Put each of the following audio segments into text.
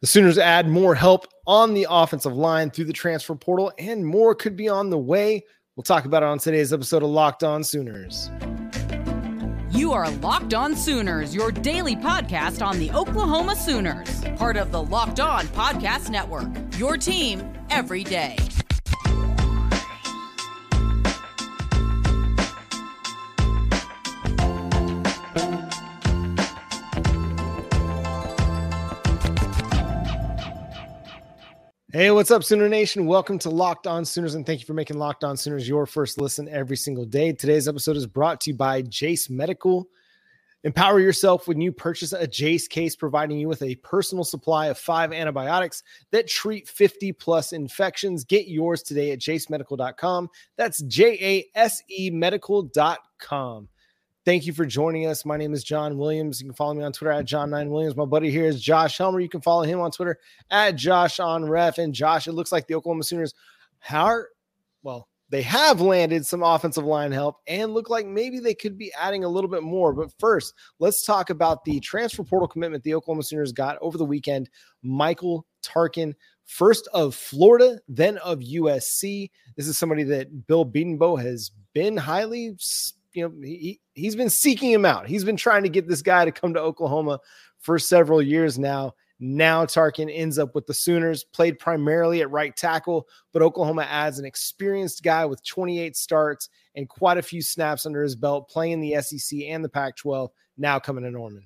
The Sooners add more help on the offensive line through the transfer portal, and more could be on the way. We'll talk about it on today's episode of Locked On Sooners. You are Locked On Sooners, your daily podcast on the Oklahoma Sooners, part of the Locked On Podcast Network. Your team every day. Hey, what's up, Sooner Nation? Welcome to Locked On Sooners, and thank you for making Locked On Sooners your first listen every single day. Today's episode is brought to you by Jase Medical. Empower yourself when you purchase a Jace case, providing you with a personal supply of five antibiotics that treat 50 plus infections. Get yours today at jasemedical.com. That's J A S E medical.com. Thank you for joining us. My name is John Williams. You can follow me on Twitter at John9Williams. My buddy here is Josh Helmer. You can follow him on Twitter at Josh on Ref. And Josh, it looks like the Oklahoma Sooners are, well, they have landed some offensive line help and look like maybe they could be adding a little bit more. But first, let's talk about the transfer portal commitment the Oklahoma Sooners got over the weekend. Michael Tarquin, first of Florida, then of USC. This is somebody that Bill Bedenbaugh has been highly you know, he, he's been seeking him out. He's been trying to get this guy to come to Oklahoma for several years now. Now Tarquin ends up with the Sooners, played primarily at right tackle, but Oklahoma adds an experienced guy with 28 starts and quite a few snaps under his belt, playing the SEC and the Pac 12, now coming to Norman.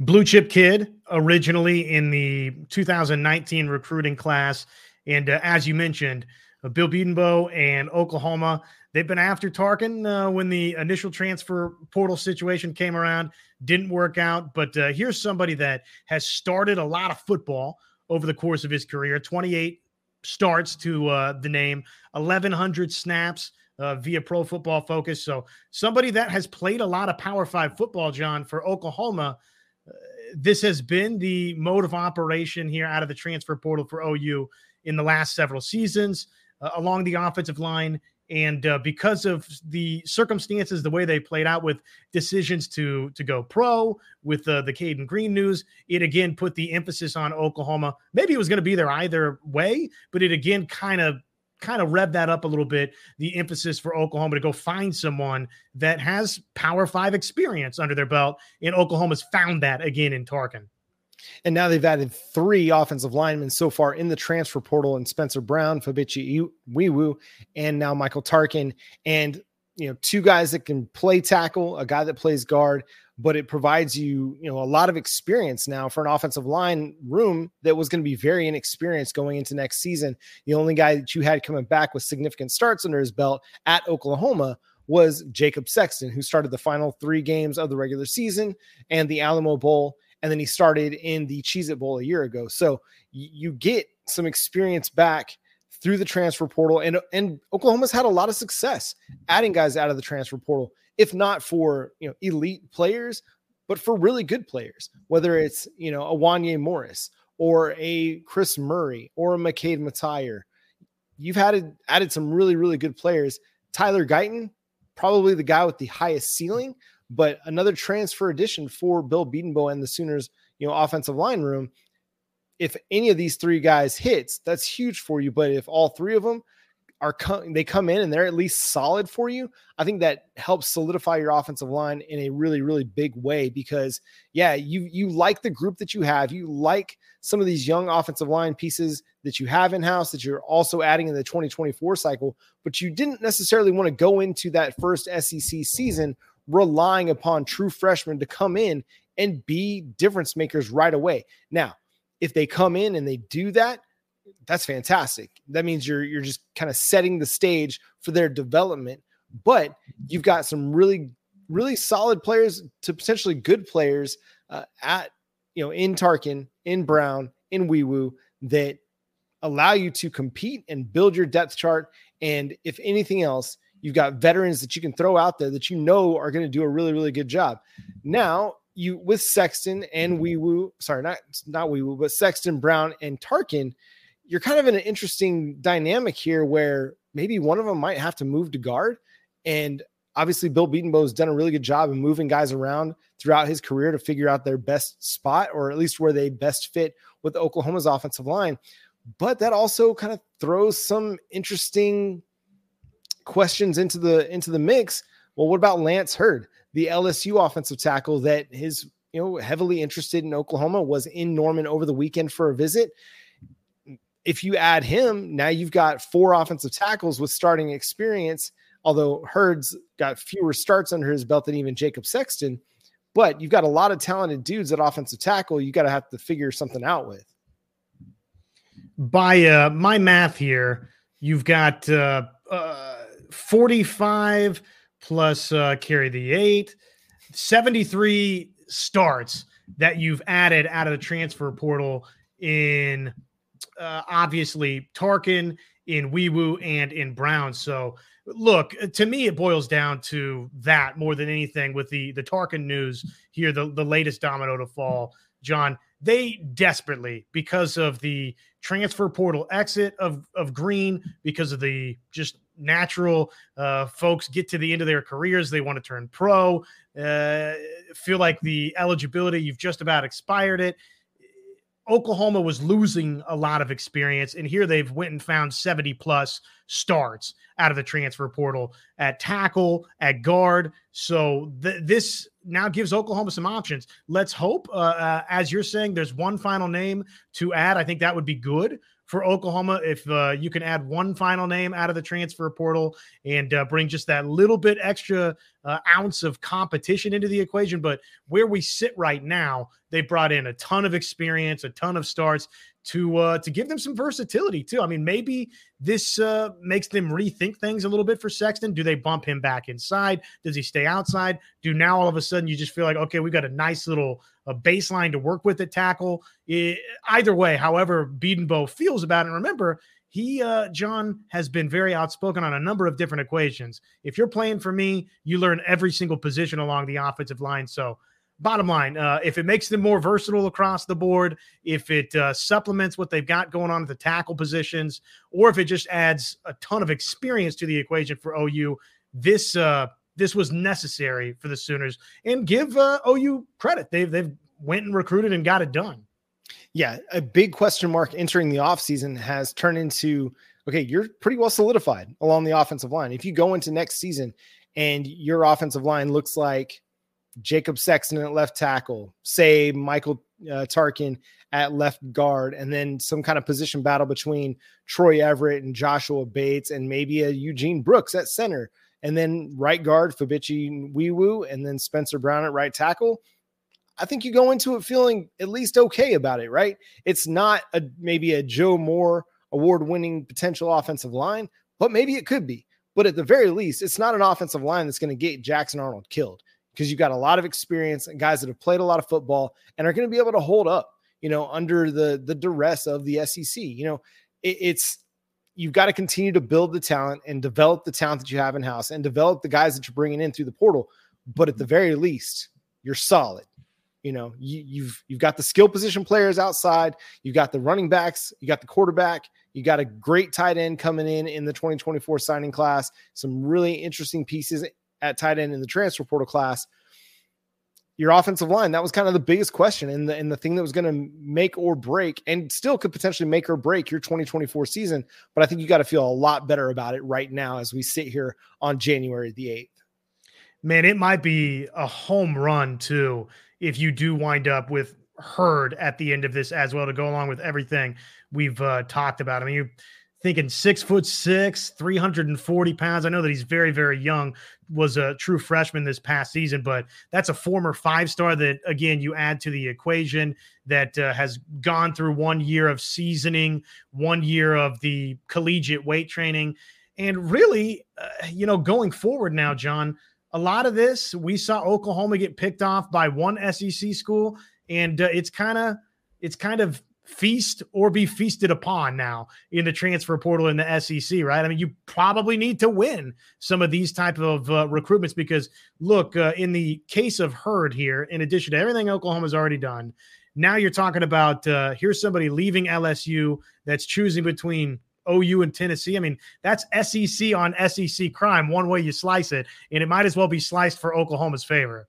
Blue chip kid, originally in the 2019 recruiting class. And uh, as you mentioned, Bill Bedenbaugh and Oklahoma They've been after Tarquin uh, when the initial transfer portal situation came around. Didn't work out. But uh, here's somebody that has started a lot of football over the course of his career 28 starts to uh, the name, 1,100 snaps. Uh, via Pro Football Focus. So somebody that has played a lot of Power Five football, John, for Oklahoma. Uh, this has been the mode of operation here out of the transfer portal for OU in the last several seasons. Uh, along the offensive line, and uh, because of the circumstances, the way they played out with decisions to to go pro with uh, the Cayden Green news, it again put the emphasis on Oklahoma. Maybe it was going to be there either way, but it again kind of kind of rev that up a little bit. The emphasis for Oklahoma to go find someone that has Power Five experience under their belt, and Oklahoma's found that again in Tarquin. And now they've added three offensive linemen so far in the transfer portal and Spencer Brown, Febechi Nwaiwu, and now Michael Tarquin. And, you know, two guys that can play tackle, a guy that plays guard, but it provides you, you know, a lot of experience now for an offensive line room that was going to be very inexperienced going into next season. The only guy that you had coming back with significant starts under his belt at Oklahoma was Jacob Sexton, who started the final three games of the regular season and the Alamo Bowl and then he started in the Cheez It Bowl a year ago. So you get some experience back through the transfer portal, and and Oklahoma's had a lot of success adding guys out of the transfer portal, if not for you know elite players, but for really good players, whether it's you know a Wanye Morris or a Chris Murray or a McKade Mettauer. You've had added some really, really good players. Tyler Guyton, probably the guy with the highest ceiling, but another transfer addition for Bill Bedenbaugh and the Sooners, you know, offensive line room. If any of these three guys hits, that's huge for you. But if all three of them are com- they come in and they're at least solid for you, I think that helps solidify your offensive line in a really really big way because yeah, you you like the group that you have. You like some of these young offensive line pieces that you have in house that you're also adding in the 2024 cycle, but you didn't necessarily want to go into that first SEC season relying upon true freshmen to come in and be difference makers right away. Now, if they come in and they do that, that's fantastic. That means you're you're just kind of setting the stage for their development. But you've got some really really solid players to potentially good players uh, at you know in Tarquin, in Brown, in Nwaiwu that allow you to compete and build your depth chart. And if anything else, You've got veterans that you can throw out there that you know are going to do a really, really good job. Now, you with Sexton and Nwaiwu, sorry, not not Nwaiwu, but Sexton, Brown, and Tarquin, you're kind of in an interesting dynamic here where maybe one of them might have to move to guard. And obviously, Bill has done a really good job of moving guys around throughout his career to figure out their best spot or at least where they best fit with Oklahoma's offensive line. But that also kind of throws some interesting questions into the into the mix. Well, what about Lance Heard, the LSU offensive tackle that is you know heavily interested in Oklahoma, was in Norman over the weekend for a visit. If you add him, now you've got four offensive tackles with starting experience. Although Heard's got fewer starts under his belt than even Jacob Sexton, but you've got a lot of talented dudes at offensive tackle. You got to have to figure something out with. By uh, my math here, you've got uh, uh, 45 plus uh, carry the eight, 73 starts that you've added out of the transfer portal in uh, obviously Tarquin, in Nwaiwu, and in Brown. So look to me it boils down to that more than anything with the the Tarquin news here the, the latest domino to fall john they desperately because of the transfer portal exit of of green because of the just natural uh, folks get to the end of their careers they want to turn pro uh, feel like the eligibility you've just about expired it Oklahoma was losing a lot of experience, and here they've went and found 70 plus starts out of the transfer portal at tackle, at guard. So th- this now gives Oklahoma some options. Let's hope, uh, uh, as you're saying, there's one final name to add. I think that would be good for Oklahoma if uh, you can add one final name out of the transfer portal and uh, bring just that little bit extra uh, ounce of competition into the equation. But where we sit right now, they brought in a ton of experience, a ton of starts to uh, to give them some versatility too. I mean, maybe this uh, makes them rethink things a little bit for Sexton. Do they bump him back inside? Does he stay outside? Do now all of a sudden you just feel like okay, we got a nice little a baseline to work with at tackle? It, either way, however Bedenbaugh feels about it. And remember, he uh, John has been very outspoken on a number of different equations. If you're playing for me, you learn every single position along the offensive line. So bottom line, uh, if it makes them more versatile across the board, if it uh, supplements what they've got going on at the tackle positions, or if it just adds a ton of experience to the equation for OU, this uh, this was necessary for the Sooners. And give uh, OU credit; they've they've went and recruited and got it done. Yeah, a big question mark entering the offseason has turned into okay, you're pretty well solidified along the offensive line. If you go into next season and your offensive line looks like Jacob Sexton at left tackle, say Michael uh, Tarquin at left guard, and then some kind of position battle between Troy Everett and Joshua Bates, and maybe a Eugene Brooks at center, and then right guard Febechi Nwaiwu, and then Spencer Brown at right tackle. I think you go into it feeling at least okay about it, right? It's not a maybe a Joe Moore award-winning potential offensive line, but maybe it could be. But at the very least, it's not an offensive line that's going to get Jackson Arnold killed because you've got a lot of experience and guys that have played a lot of football and are going to be able to hold up, you know, under the the duress of the SEC. You know, it, it's you've got to continue to build the talent and develop the talent that you have in house and develop the guys that you're bringing in through the portal. But at the mm-hmm. very least, you're solid. You know, you, you've you've got the skill position players outside. You've got the running backs. You got the quarterback. You got a great tight end coming in in the 2024 signing class. Some really interesting pieces at tight end in the transfer portal class. Your offensive line, that was kind of the biggest question and the, and the thing that was going to make or break and still could potentially make or break your 2024 season. But I think you got to feel a lot better about it right now as we sit here on January the 8th. Man, it might be a home run too if you do wind up with Heard at the end of this as well to go along with everything we've uh, talked about. I mean, you're thinking six foot six, 340 pounds. I know that he's very, very young, was a true freshman this past season, but that's a former five star that, again, you add to the equation that uh, has gone through one year of seasoning, one year of the collegiate weight training. And really, uh, you know, going forward now, John, a lot of this we saw Oklahoma get picked off by one SEC school, and uh, it's kind of it's kind of feast or be feasted upon now in the transfer portal in the SEC, right? I mean, you probably need to win some of these type of uh, recruitments because look, uh, in the case of Heard here, in addition to everything Oklahoma's already done, now you're talking about uh, here's somebody leaving LSU that's choosing between OU and Tennessee. I mean, that's SEC on SEC crime, one way you slice it, and it might as well be sliced for Oklahoma's favor.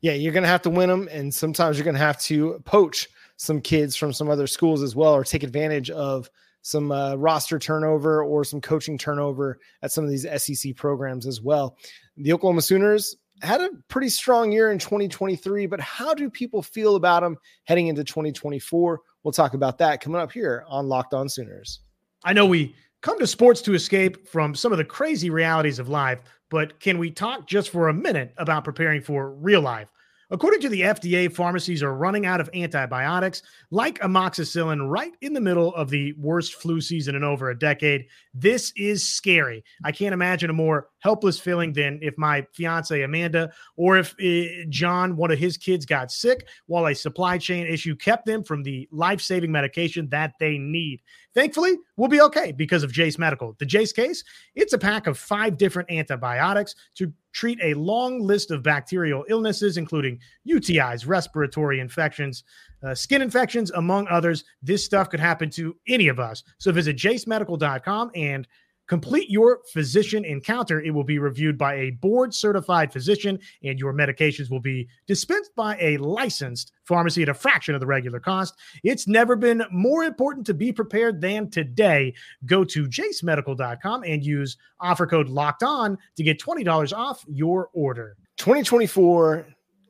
Yeah, you're going to have to win them, and sometimes you're going to have to poach some kids from some other schools as well, or take advantage of some uh, roster turnover or some coaching turnover at some of these SEC programs as well. The Oklahoma Sooners had a pretty strong year in 2023, but how do people feel about them heading into 2024? We'll talk about that coming up here on Locked On Sooners. I know we come to sports to escape from some of the crazy realities of life, but can we talk just for a minute about preparing for real life? According to the FDA, pharmacies are running out of antibiotics like amoxicillin right in the middle of the worst flu season in over a decade. This is scary. I can't imagine a more helpless feeling than if my fiance Amanda or if uh, John, one of his kids, got sick while a supply chain issue kept them from the life saving medication that they need. Thankfully, we'll be okay because of Jase Medical. The Jase case, it's a pack of five different antibiotics to treat a long list of bacterial illnesses, including UTIs, respiratory infections, uh, skin infections, among others. This stuff could happen to any of us. So visit jasemedical.com and Complete your physician encounter. It will be reviewed by a board certified physician, and your medications will be dispensed by a licensed pharmacy at a fraction of the regular cost. It's never been more important to be prepared than today. Go to jasemedical.com and use offer code locked on to get $20 off your order. 2024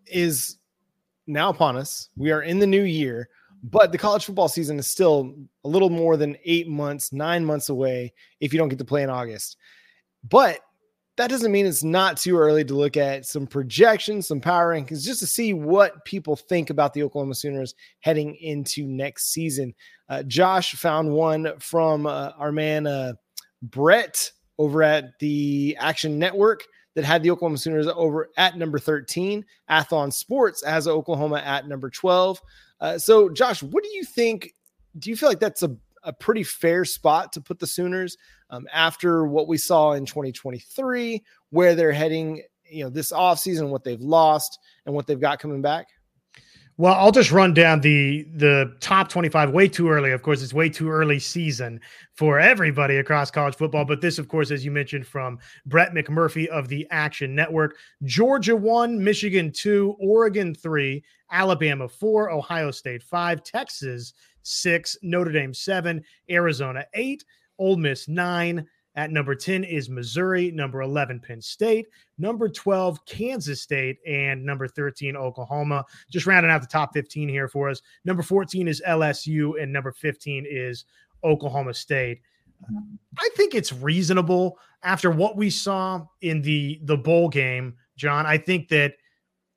is now upon us. We are in the new year. But the college football season is still a little more than eight months, nine months away if you don't get to play in August. But that doesn't mean it's not too early to look at some projections, some power rankings, just to see what people think about the Oklahoma Sooners heading into next season. Uh, Josh found one from uh, our man uh, Brett over at the Action Network that had the Oklahoma Sooners over at number 13. Athlon Sports has Oklahoma at number 12. Uh, so, Josh, what do you think? Do you feel like that's a, a pretty fair spot to put the Sooners um, after what we saw in 2023, where they're heading, you know, this offseason, what they've lost and what they've got coming back? Well, I'll just run down the the top 25 way too early. Of course, it's way too early season for everybody across college football. But this, of course, as you mentioned from Brett McMurphy of the Action Network, Georgia one, Michigan two, Oregon three, Alabama four, Ohio State five, Texas six, Notre Dame seven, Arizona eight, Ole Miss nine, at number 10 is Missouri, number 11, Penn State, number 12, Kansas State, and number 13, Oklahoma. Just rounding out the top 15 here for us. Number 14 is LSU, and number 15 is Oklahoma State. I think it's reasonable after what we saw in the the bowl game, John. I think that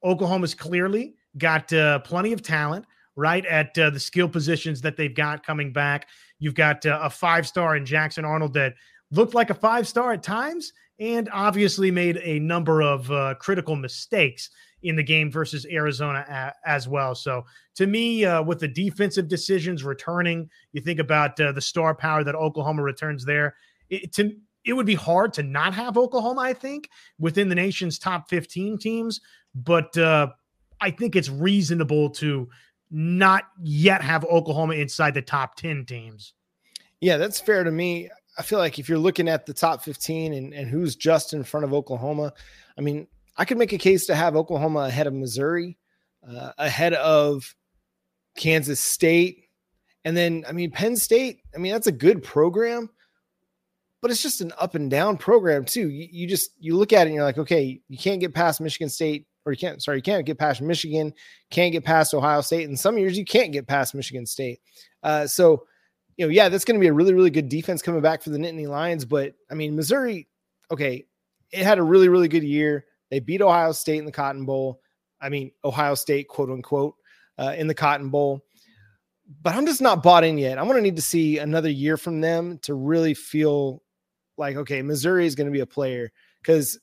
Oklahoma's clearly got uh, plenty of talent right at uh, the skill positions that they've got coming back. You've got uh, a five star in Jackson Arnold that looked like a five star at times and obviously made a number of uh, critical mistakes in the game versus Arizona a- as well. So, to me, uh, with the defensive decisions returning, you think about uh, the star power that Oklahoma returns there. It, to, it would be hard to not have Oklahoma, I think, within the nation's top 15 teams. But uh, I think it's reasonable to not yet have Oklahoma inside the top 10 teams. Yeah, that's fair to me. I feel like if you're looking at the top 15 and, and who's just in front of Oklahoma, I mean, I could make a case to have Oklahoma ahead of Missouri, uh, ahead of Kansas State. And then, I mean, Penn State, I mean, that's a good program, but it's just an up and down program, too. You, you just, you look at it and you're like, okay, you can't get past Michigan State, or you can't, sorry, you can't get past Michigan, can't get past Ohio State. And some years you can't get past Michigan State. Uh, so, you know, yeah, that's going to be a really, really good defense coming back for the Nittany Lions. But I mean, Missouri, okay, it had a really, really good year. They beat Ohio State in the Cotton Bowl. I mean, Ohio State, quote unquote, uh, in the Cotton Bowl. But I'm just not bought in yet. I'm going to need to see another year from them to really feel like, okay, Missouri is going to be a player because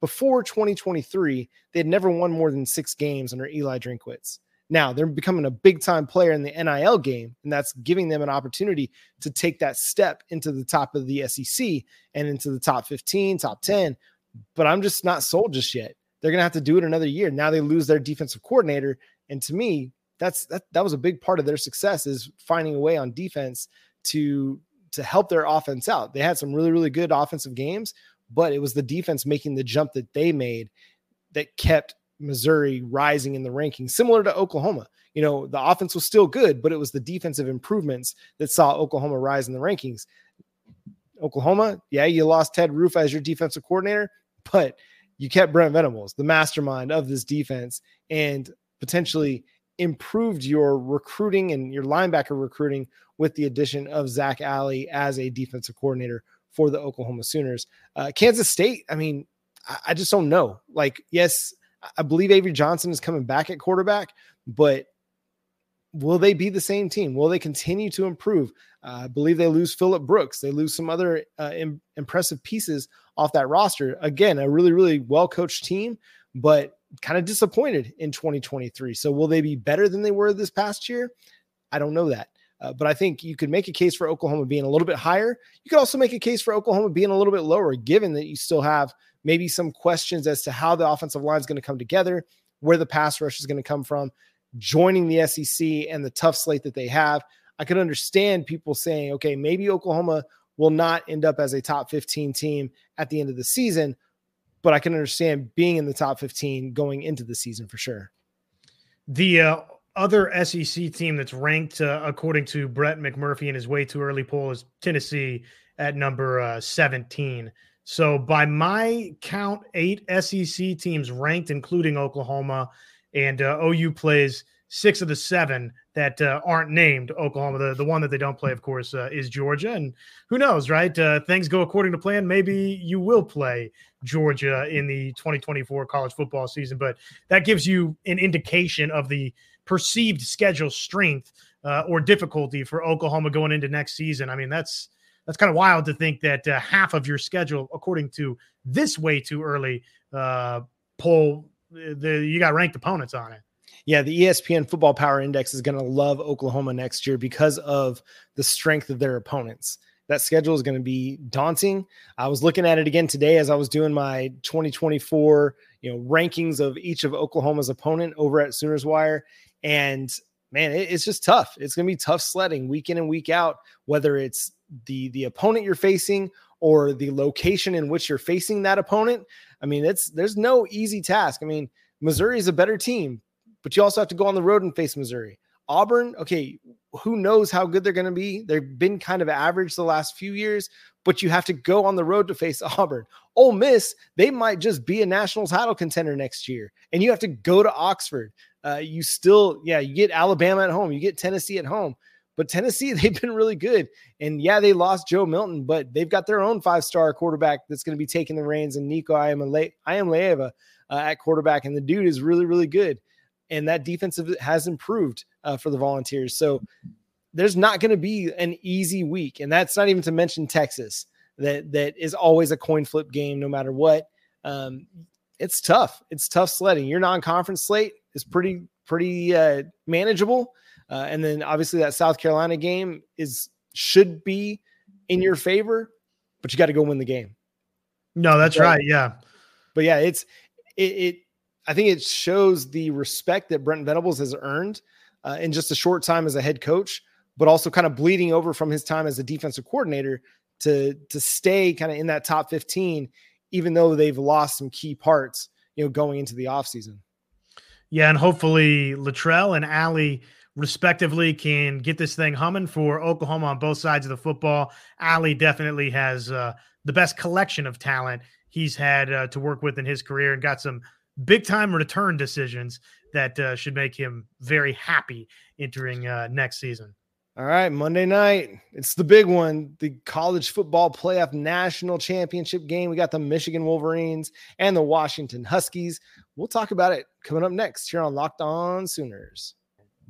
before 2023, they had never won more than six games under Eli Drinkwitz. Now they're becoming a big time player in the NIL game, and that's giving them an opportunity to take that step into the top of the SEC and into the top 15, top 10. But I'm just not sold just yet. They're going to have to do it another year. Now they lose their defensive coordinator. And to me, that's that, that was a big part of their success is finding a way on defense to to help their offense out. They had some really, really good offensive games, but it was the defense making the jump that they made that kept Missouri rising in the rankings, similar to Oklahoma. You know, the offense was still good, but it was the defensive improvements that saw Oklahoma rise in the rankings. Oklahoma, yeah, you lost Ted Roof as your defensive coordinator, but you kept Brent Venables, the mastermind of this defense, and potentially improved your recruiting and your linebacker recruiting with the addition of Zach Alley as a defensive coordinator for the Oklahoma Sooners. Uh, Kansas State, I mean, I, I just don't know. Like, yes, I believe Avery Johnson is coming back at quarterback, but will they be the same team? Will they continue to improve? Uh, I believe they lose Phillip Brooks. They lose some other uh, Im- impressive pieces off that roster. Again, a really, really well coached team, but kind of disappointed in 2023. So, will they be better than they were this past year? I don't know that. Uh, but I think you could make a case for Oklahoma being a little bit higher. You could also make a case for Oklahoma being a little bit lower, given that you still have maybe some questions as to how the offensive line is going to come together, where the pass rush is going to come from, joining the SEC and the tough slate that they have. I could understand people saying, okay, maybe Oklahoma will not end up as a top 15 team at the end of the season, but I can understand being in the top 15 going into the season for sure. The uh, other SEC team that's ranked uh, according to Brett McMurphy in his way too early poll is Tennessee at number uh, 17. So by my count, eight SEC teams ranked, including Oklahoma, and uh, OU plays six of the seven that uh, aren't named Oklahoma. The, the one that they don't play, of course, uh, is Georgia. And who knows, right? Uh, things go according to plan. Maybe you will play Georgia in the 2024 college football season, but that gives you an indication of the perceived schedule strength uh, or difficulty for Oklahoma going into next season. I mean, that's that's kind of wild to think that uh, half of your schedule, according to this way too early uh, poll, the you got ranked opponents on it. Yeah, the ESPN Football Power Index is going to love Oklahoma next year because of the strength of their opponents. That schedule is going to be daunting. I was looking at it again today as I was doing my 2024, you know, rankings of each of Oklahoma's opponent over at Sooners Wire, and man, it, it's just tough. It's going to be tough sledding week in and week out, whether it's the the opponent you're facing or the location in which you're facing that opponent. I mean, it's there's no easy task. I mean, Missouri is a better team, but you also have to go on the road and face Missouri. Auburn, okay, who knows how good they're going to be? They've been kind of average the last few years, but you have to go on the road to face Auburn. Ole Miss, they might just be a national title contender next year, and you have to go to Oxford. Uh, you still, yeah, you get Alabama at home, you get Tennessee at home, but Tennessee, they've been really good. And yeah, they lost Joe Milton, but they've got their own five star quarterback that's going to be taking the reins, and Nico Iamaleava uh, at quarterback, and the dude is really, really good and that defensive has improved uh, for the Volunteers. So there's not going to be an easy week, and that's not even to mention Texas. That that is always a coin flip game, no matter what. Um, it's tough. It's tough sledding. Your non-conference slate is pretty pretty uh, manageable, uh, and then obviously that South Carolina game is should be in your favor, but you got to go win the game. No, that's right. Yeah, but yeah, it's it, it I think it shows the respect that Brent Venables has earned uh, in just a short time as a head coach, but also kind of bleeding over from his time as a defensive coordinator to to stay kind of in that top 15, even though they've lost some key parts, you know, going into the offseason. Yeah, and hopefully Littrell and Alley respectively can get this thing humming for Oklahoma on both sides of the football. Alley definitely has uh, the best collection of talent he's had uh, to work with in his career and got some big time return decisions that uh, should make him very happy entering uh, next season. All right, Monday night. It's the big one, the college football playoff national championship game. We got the Michigan Wolverines and the Washington Huskies. We'll talk about it coming up next here on Locked On Sooners.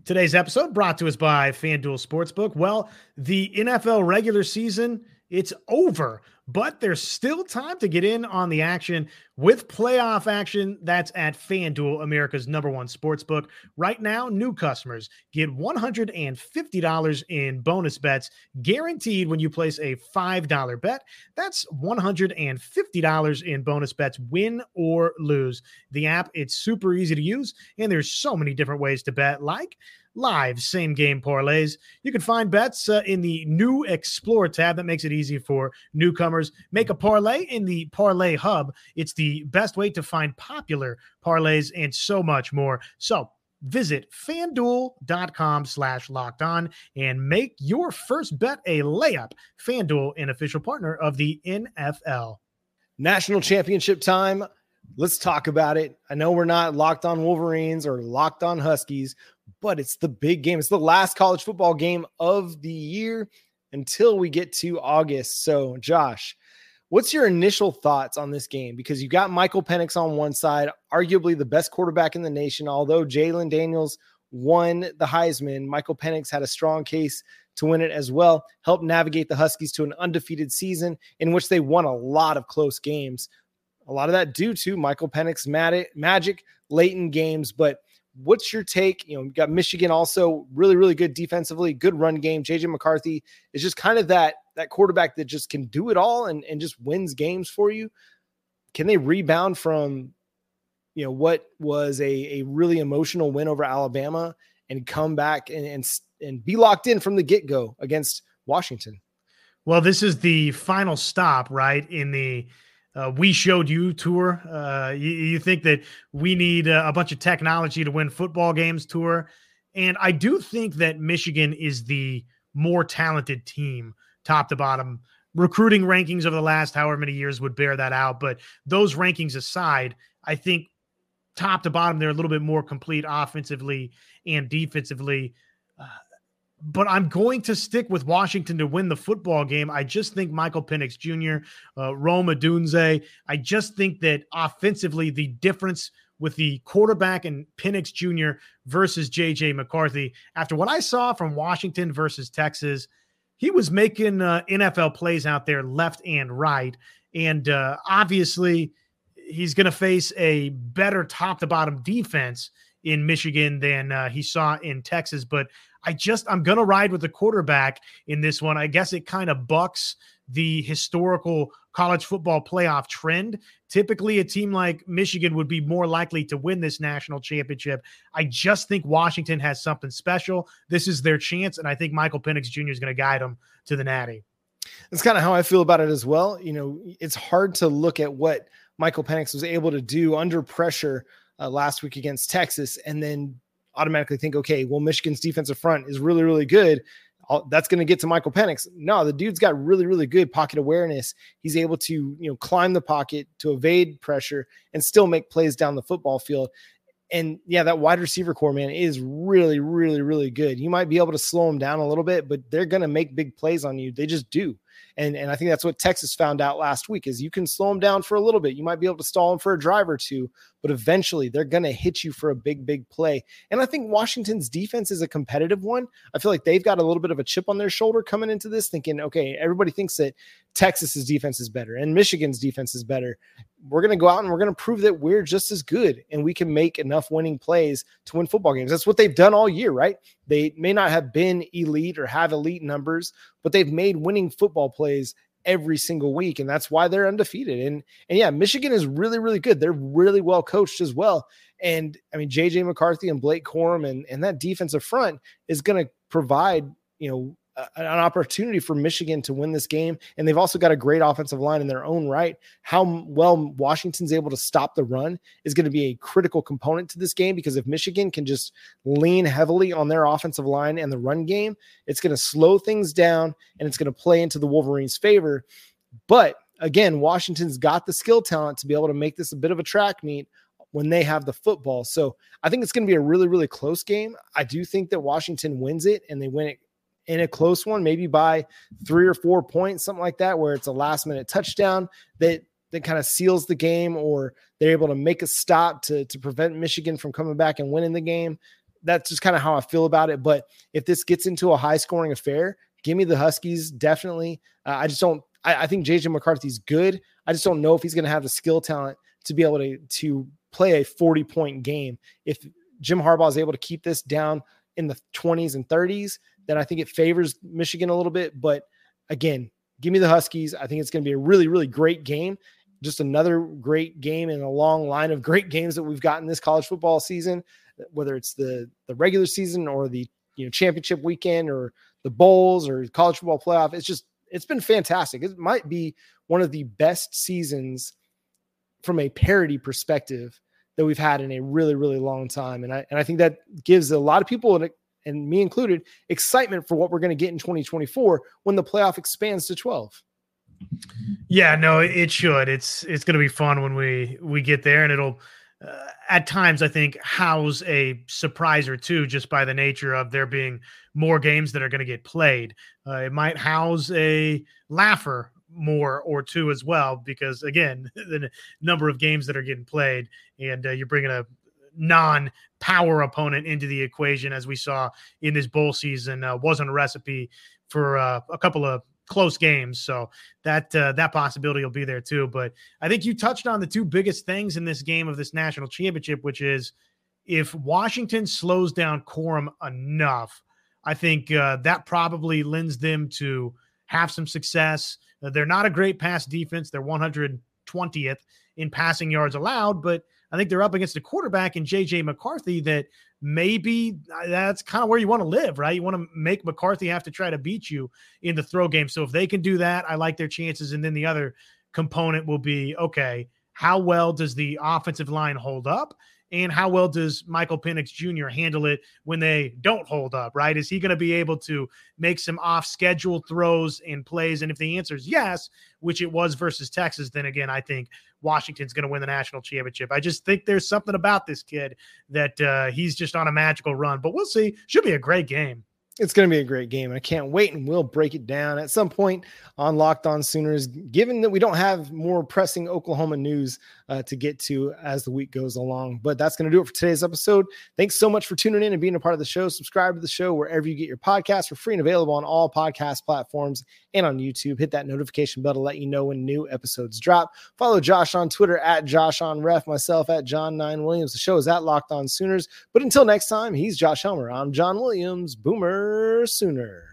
Today's episode brought to us by FanDuel Sportsbook. Well, the NFL regular season, it's over but there's still time to get in on the action with playoff action. That's at FanDuel, America's number one sports book. Right now, new customers get $150 in bonus bets guaranteed when you place a $5 bet. That's $150 in bonus bets, win or lose. The app, it's super easy to use, and there's so many different ways to bet, like live same game parlays. You can find bets uh, in the new Explore tab that makes it easy for newcomers. Make a parlay in the Parlay Hub. It's the best way to find popular parlays and so much more. So visit fanduel.com slash locked on and make your first bet a layup. Fanduel, an official partner of the NFL. National championship time. Let's talk about it. I know we're not locked on Wolverines or locked on Huskies, but it's the big game. It's the last college football game of the year until we get to August. So, Josh, what's your initial thoughts on this game? Because you got Michael Penix on one side, arguably the best quarterback in the nation. Although Jalon Daniels won the Heisman, Michael Penix had a strong case to win it as well, helped navigate the Huskies to an undefeated season in which they won a lot of close games. A lot of that due to Michael Penix magic late in games, but what's your take? You know, you got Michigan also really, really good defensively, good run game. JJ McCarthy is just kind of that that quarterback that just can do it all and, and just wins games for you. Can they rebound from you know what was a, a really emotional win over Alabama and come back and, and and be locked in from the get-go against Washington? Well, this is the final stop, right? In the uh, we showed you tour. Uh, you, you, think that we need a, a bunch of technology to win football games tour. And I do think that Michigan is the more talented team, top to bottom. Recruiting rankings over the last however many years would bear that out. But those rankings aside, I think top to bottom, they're a little bit more complete offensively and defensively. But I'm going to stick with Washington to win the football game. I just think Michael Penix Jr., uh, Rome Odunze, I just think that offensively, the difference with the quarterback and Penix Jr. versus JJ McCarthy, after what I saw from Washington versus Texas, he was making uh, NFL plays out there left and right. And uh, obviously, he's going to face a better top to bottom defense in Michigan than uh, he saw in Texas. But I just I'm gonna ride with the quarterback in this one. I guess it kind of bucks the historical college football playoff trend. Typically, a team like Michigan would be more likely to win this national championship. I just think Washington has something special. This is their chance, and I think Michael Penix Jr. is going to guide them to the Natty. That's kind of how I feel about it as well. You know, it's hard to look at what Michael Penix was able to do under pressure uh, last week against Texas and then automatically think, okay, well, Michigan's defensive front is really, really good. I'll, that's going to get to Michael Penix. No, the dude's got really, really good pocket awareness. He's able to, you know, climb the pocket to evade pressure and still make plays down the football field. And yeah, that wide receiver corps, man, is really, really, really good. You might be able to slow them down a little bit, but they're going to make big plays on you. They just do. And, and I think that's what Texas found out last week is you can slow them down for a little bit. You might be able to stall them for a drive or two, but eventually they're going to hit you for a big, big play. And I think Washington's defense is a competitive one. I feel like they've got a little bit of a chip on their shoulder coming into this, thinking, okay, everybody thinks that Texas's defense is better and Michigan's defense is better. We're going to go out and we're going to prove that we're just as good and we can make enough winning plays to win football games. That's what they've done all year, right? They may not have been elite or have elite numbers, but they've made winning football plays every single week and that's why they're undefeated. And and yeah michigan is really really good. They're really well coached as well. And i mean jj mccarthy and blake corum and and that defensive front is going to provide you know an opportunity for Michigan to win this game. And they've also got a great offensive line in their own right. How well Washington's able to stop the run is going to be a critical component to this game because if Michigan can just lean heavily on their offensive line and the run game, it's going to slow things down and it's going to play into the Wolverines' favor. But again, Washington's got the skill talent to be able to make this a bit of a track meet when they have the football. So I think it's going to be a really, really close game. I do think that Washington wins it and they win it in a close one, maybe by three or four points, something like that, where it's a last minute touchdown that that kind of seals the game, or they're able to make a stop to to prevent Michigan from coming back and winning the game. That's just kind of how I feel about it. But if this gets into a high scoring affair, give me the Huskies definitely. Uh, I just don't. I, I think JJ McCarthy's good. I just don't know if he's going to have the skill talent to be able to to play a 40 point game. If Jim Harbaugh is able to keep this down in the 20s and 30s, then I think it favors Michigan a little bit. But again, give me the Huskies. I think it's going to be a really, really great game. Just another great game in a long line of great games that we've gotten this college football season. whether it's the the regular season or the you know championship weekend or the bowls or college football playoff. It's just it's been fantastic. It might be one of the best seasons from a parity perspective that we've had in a really really long time. And i and i think that gives a lot of people and, and me included excitement for what we're going to get in 2024 when the playoff expands to 12 yeah no it should. It's it's going to be fun when we we get there and it'll uh, at times i think house a surprise or two just by the nature of there being more games that are going to get played. Uh, it might house a laugher more or two as well because again the number of games that are getting played and uh, you're bringing a non power opponent into the equation as we saw in this bowl season uh, wasn't a recipe for uh, a couple of close games so that uh, that possibility will be there too but i think you touched on the two biggest things in this game of this national championship which is if washington slows down Corum enough i think uh, that probably lends them to have some success they're not a great pass defense. They're 120th in passing yards allowed, but I think they're up against a quarterback in JJ McCarthy that maybe uh, that's kind of where you want to live, right? You want to make McCarthy have to try to beat you in the throw game. So if they can do that, I like their chances. And then the other component will be okay, how well does the offensive line hold up? And how well does Michael Penix Jr. handle it when they don't hold up, right? Is he going to be able to make some off schedule throws and plays? And if the answer is yes, which it was versus Texas, then again, I think Washington's going to win the national championship. I just think there's something about this kid that uh, he's just on a magical run, but we'll see. Should be a great game it's going to be a great game. I can't wait, and we'll break it down at some point on Locked On Sooners. Given that we don't have more pressing Oklahoma news uh, to get to as the week goes along, but that's going to do it for today's episode. Thanks so much for tuning in and being a part of the show. Subscribe to the show wherever you get your podcasts. We're free and available on all podcast platforms and on YouTube. Hit that notification bell to let you know when new episodes drop. Follow Josh on Twitter at Josh on Ref, myself at John Nine Williams. The show is at Locked On Sooners. But until next time, he's Josh Helmer. I'm John Williams. Boomer sooner.